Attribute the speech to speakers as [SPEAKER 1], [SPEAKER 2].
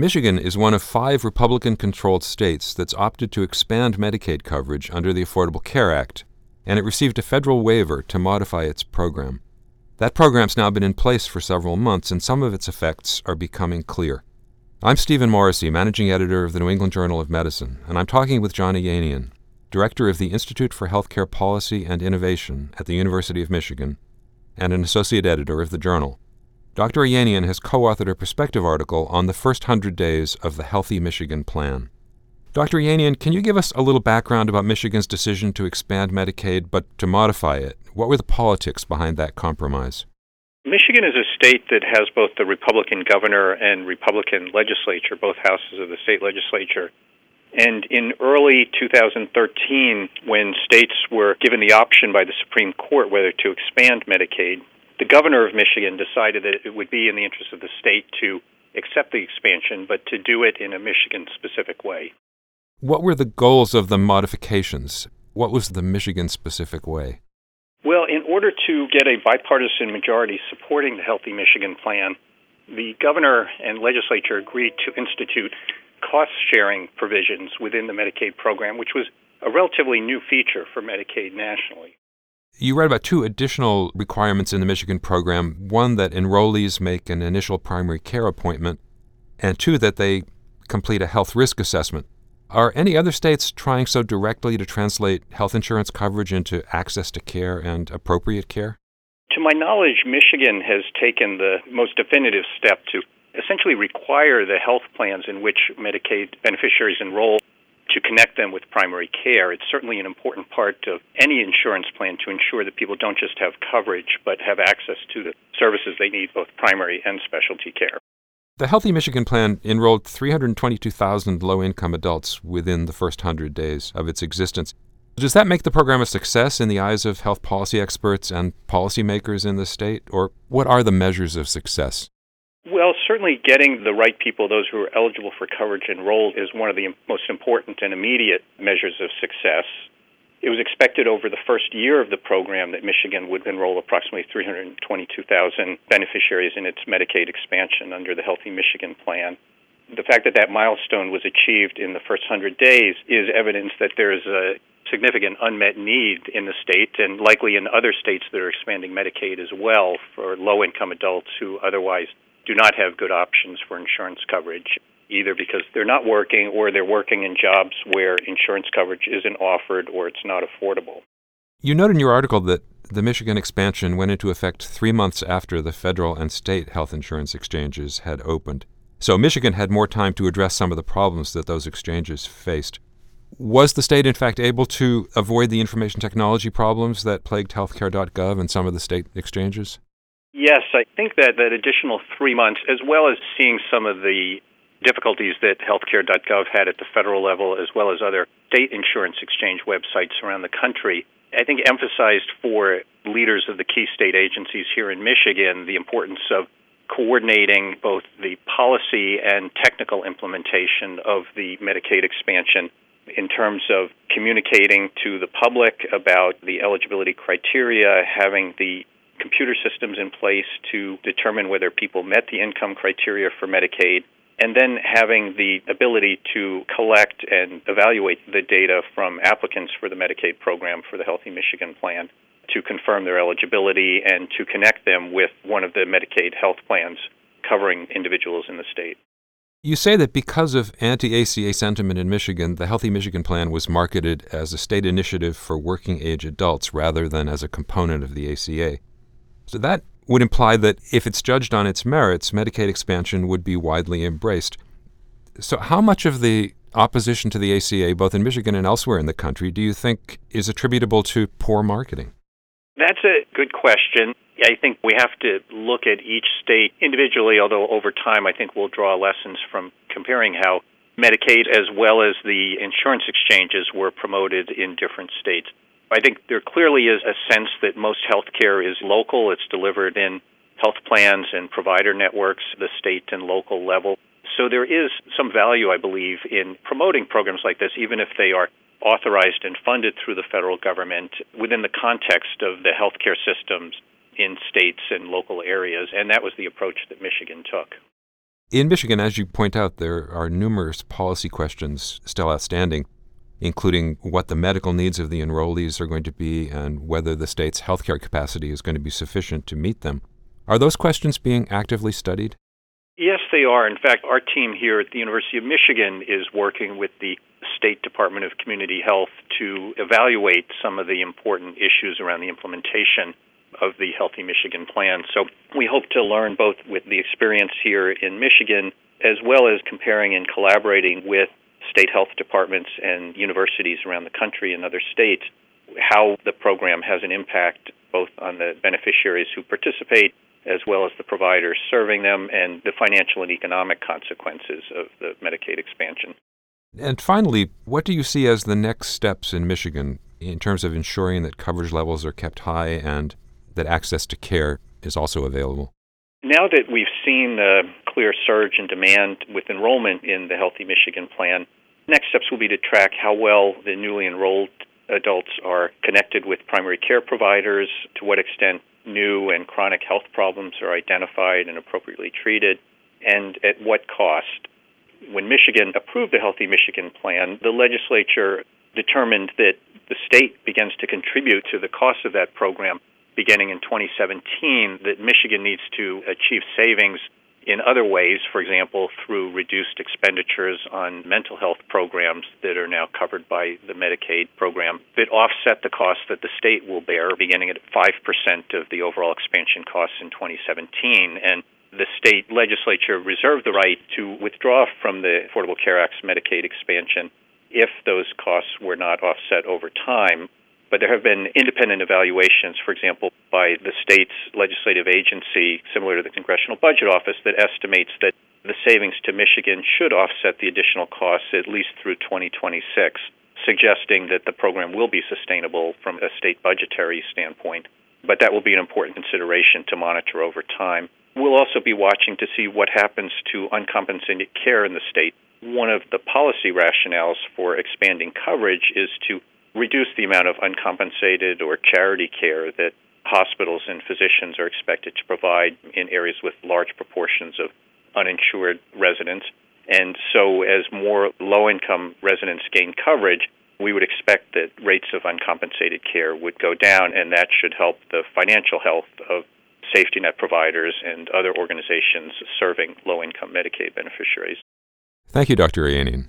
[SPEAKER 1] Michigan is one of five Republican controlled states that's opted to expand Medicaid coverage under the Affordable Care Act, and it received a federal waiver to modify its program. That program's now been in place for several months, and some of its effects are becoming clear. I'm Stephen Morrissey, managing editor of the New England Journal of Medicine, and I'm talking with John Ayanian, director of the Institute for Healthcare Policy and Innovation at the University of Michigan, and an associate editor of the journal. Dr. Ayanian has co authored a perspective article on the first hundred days of the Healthy Michigan Plan. Dr. Ayanian, can you give us a little background about Michigan's decision to expand Medicaid but to modify it? What were the politics behind that compromise?
[SPEAKER 2] Michigan is a state that has both the Republican governor and Republican legislature, both houses of the state legislature. And in early 2013, when states were given the option by the Supreme Court whether to expand Medicaid, the governor of Michigan decided that it would be in the interest of the state to accept the expansion, but to do it in a Michigan specific way.
[SPEAKER 1] What were the goals of the modifications? What was the Michigan specific way?
[SPEAKER 2] Well, in order to get a bipartisan majority supporting the Healthy Michigan Plan, the governor and legislature agreed to institute cost sharing provisions within the Medicaid program, which was a relatively new feature for Medicaid nationally.
[SPEAKER 1] You write about two additional requirements in the Michigan program one, that enrollees make an initial primary care appointment, and two, that they complete a health risk assessment. Are any other states trying so directly to translate health insurance coverage into access to care and appropriate care?
[SPEAKER 2] To my knowledge, Michigan has taken the most definitive step to essentially require the health plans in which Medicaid beneficiaries enroll to connect them with primary care. It's certainly an important part of any insurance plan to ensure that people don't just have coverage, but have access to the services they need, both primary and specialty care.
[SPEAKER 1] The Healthy Michigan Plan enrolled 322,000 low income adults within the first 100 days of its existence. Does that make the program a success in the eyes of health policy experts and policymakers in the state? Or what are the measures of success?
[SPEAKER 2] Well, certainly getting the right people, those who are eligible for coverage, enrolled is one of the most important and immediate measures of success. It was expected over the first year of the program that Michigan would enroll approximately 322,000 beneficiaries in its Medicaid expansion under the Healthy Michigan Plan. The fact that that milestone was achieved in the first 100 days is evidence that there is a significant unmet need in the state and likely in other states that are expanding Medicaid as well for low income adults who otherwise do not have good options for insurance coverage either because they're not working or they're working in jobs where insurance coverage isn't offered or it's not affordable.
[SPEAKER 1] You note in your article that the Michigan expansion went into effect three months after the federal and state health insurance exchanges had opened. So Michigan had more time to address some of the problems that those exchanges faced. Was the state, in fact, able to avoid the information technology problems that plagued healthcare.gov and some of the state exchanges?
[SPEAKER 2] Yes, I think that that additional three months, as well as seeing some of the difficulties that healthcare.gov had at the federal level, as well as other state insurance exchange websites around the country, I think emphasized for leaders of the key state agencies here in Michigan the importance of coordinating both the policy and technical implementation of the Medicaid expansion in terms of communicating to the public about the eligibility criteria, having the computer systems in place to determine whether people met the income criteria for Medicaid, and then having the ability to collect and evaluate the data from applicants for the Medicaid program for the Healthy Michigan Plan to confirm their eligibility and to connect them with one of the Medicaid health plans covering individuals in the state.
[SPEAKER 1] You say that because of anti ACA sentiment in Michigan, the Healthy Michigan Plan was marketed as a state initiative for working age adults rather than as a component of the ACA. So that would imply that if it's judged on its merits, Medicaid expansion would be widely embraced. So, how much of the opposition to the ACA, both in Michigan and elsewhere in the country, do you think is attributable to poor marketing?
[SPEAKER 2] That's a good question. I think we have to look at each state individually, although over time I think we'll draw lessons from comparing how Medicaid as well as the insurance exchanges were promoted in different states. I think there clearly is a sense that most healthcare is local. It's delivered in health plans and provider networks, the state and local level. So there is some value, I believe, in promoting programs like this, even if they are authorized and funded through the federal government within the context of the healthcare systems in states and local areas. And that was the approach that Michigan took.
[SPEAKER 1] In Michigan, as you point out, there are numerous policy questions still outstanding, including what the medical needs of the enrollees are going to be and whether the state's healthcare capacity is going to be sufficient to meet them. Are those questions being actively studied?
[SPEAKER 2] Yes, they are. In fact, our team here at the University of Michigan is working with the State Department of Community Health to evaluate some of the important issues around the implementation of the Healthy Michigan Plan. So we hope to learn both with the experience here in Michigan as well as comparing and collaborating with state health departments and universities around the country and other states how the program has an impact both on the beneficiaries who participate as well as the providers serving them and the financial and economic consequences of the Medicaid expansion.
[SPEAKER 1] And finally, what do you see as the next steps in Michigan in terms of ensuring that coverage levels are kept high and that access to care is also available?
[SPEAKER 2] Now that we've seen a clear surge in demand with enrollment in the Healthy Michigan Plan, next steps will be to track how well the newly enrolled adults are connected with primary care providers, to what extent new and chronic health problems are identified and appropriately treated, and at what cost. When Michigan approved the Healthy Michigan Plan, the legislature determined that the state begins to contribute to the cost of that program beginning in 2017 that Michigan needs to achieve savings in other ways, for example, through reduced expenditures on mental health programs that are now covered by the Medicaid program that offset the costs that the state will bear, beginning at 5% of the overall expansion costs in 2017. And the state legislature reserved the right to withdraw from the Affordable Care Act's Medicaid expansion if those costs were not offset over time. But there have been independent evaluations, for example, by the state's legislative agency, similar to the Congressional Budget Office, that estimates that the savings to Michigan should offset the additional costs at least through 2026, suggesting that the program will be sustainable from a state budgetary standpoint. But that will be an important consideration to monitor over time. We'll also be watching to see what happens to uncompensated care in the state. One of the policy rationales for expanding coverage is to reduce the amount of uncompensated or charity care that hospitals and physicians are expected to provide in areas with large proportions of uninsured residents. And so, as more low income residents gain coverage, we would expect that rates of uncompensated care would go down, and that should help the financial health of safety net providers and other organizations serving low income Medicaid beneficiaries.
[SPEAKER 1] Thank you, Dr. Ayanian.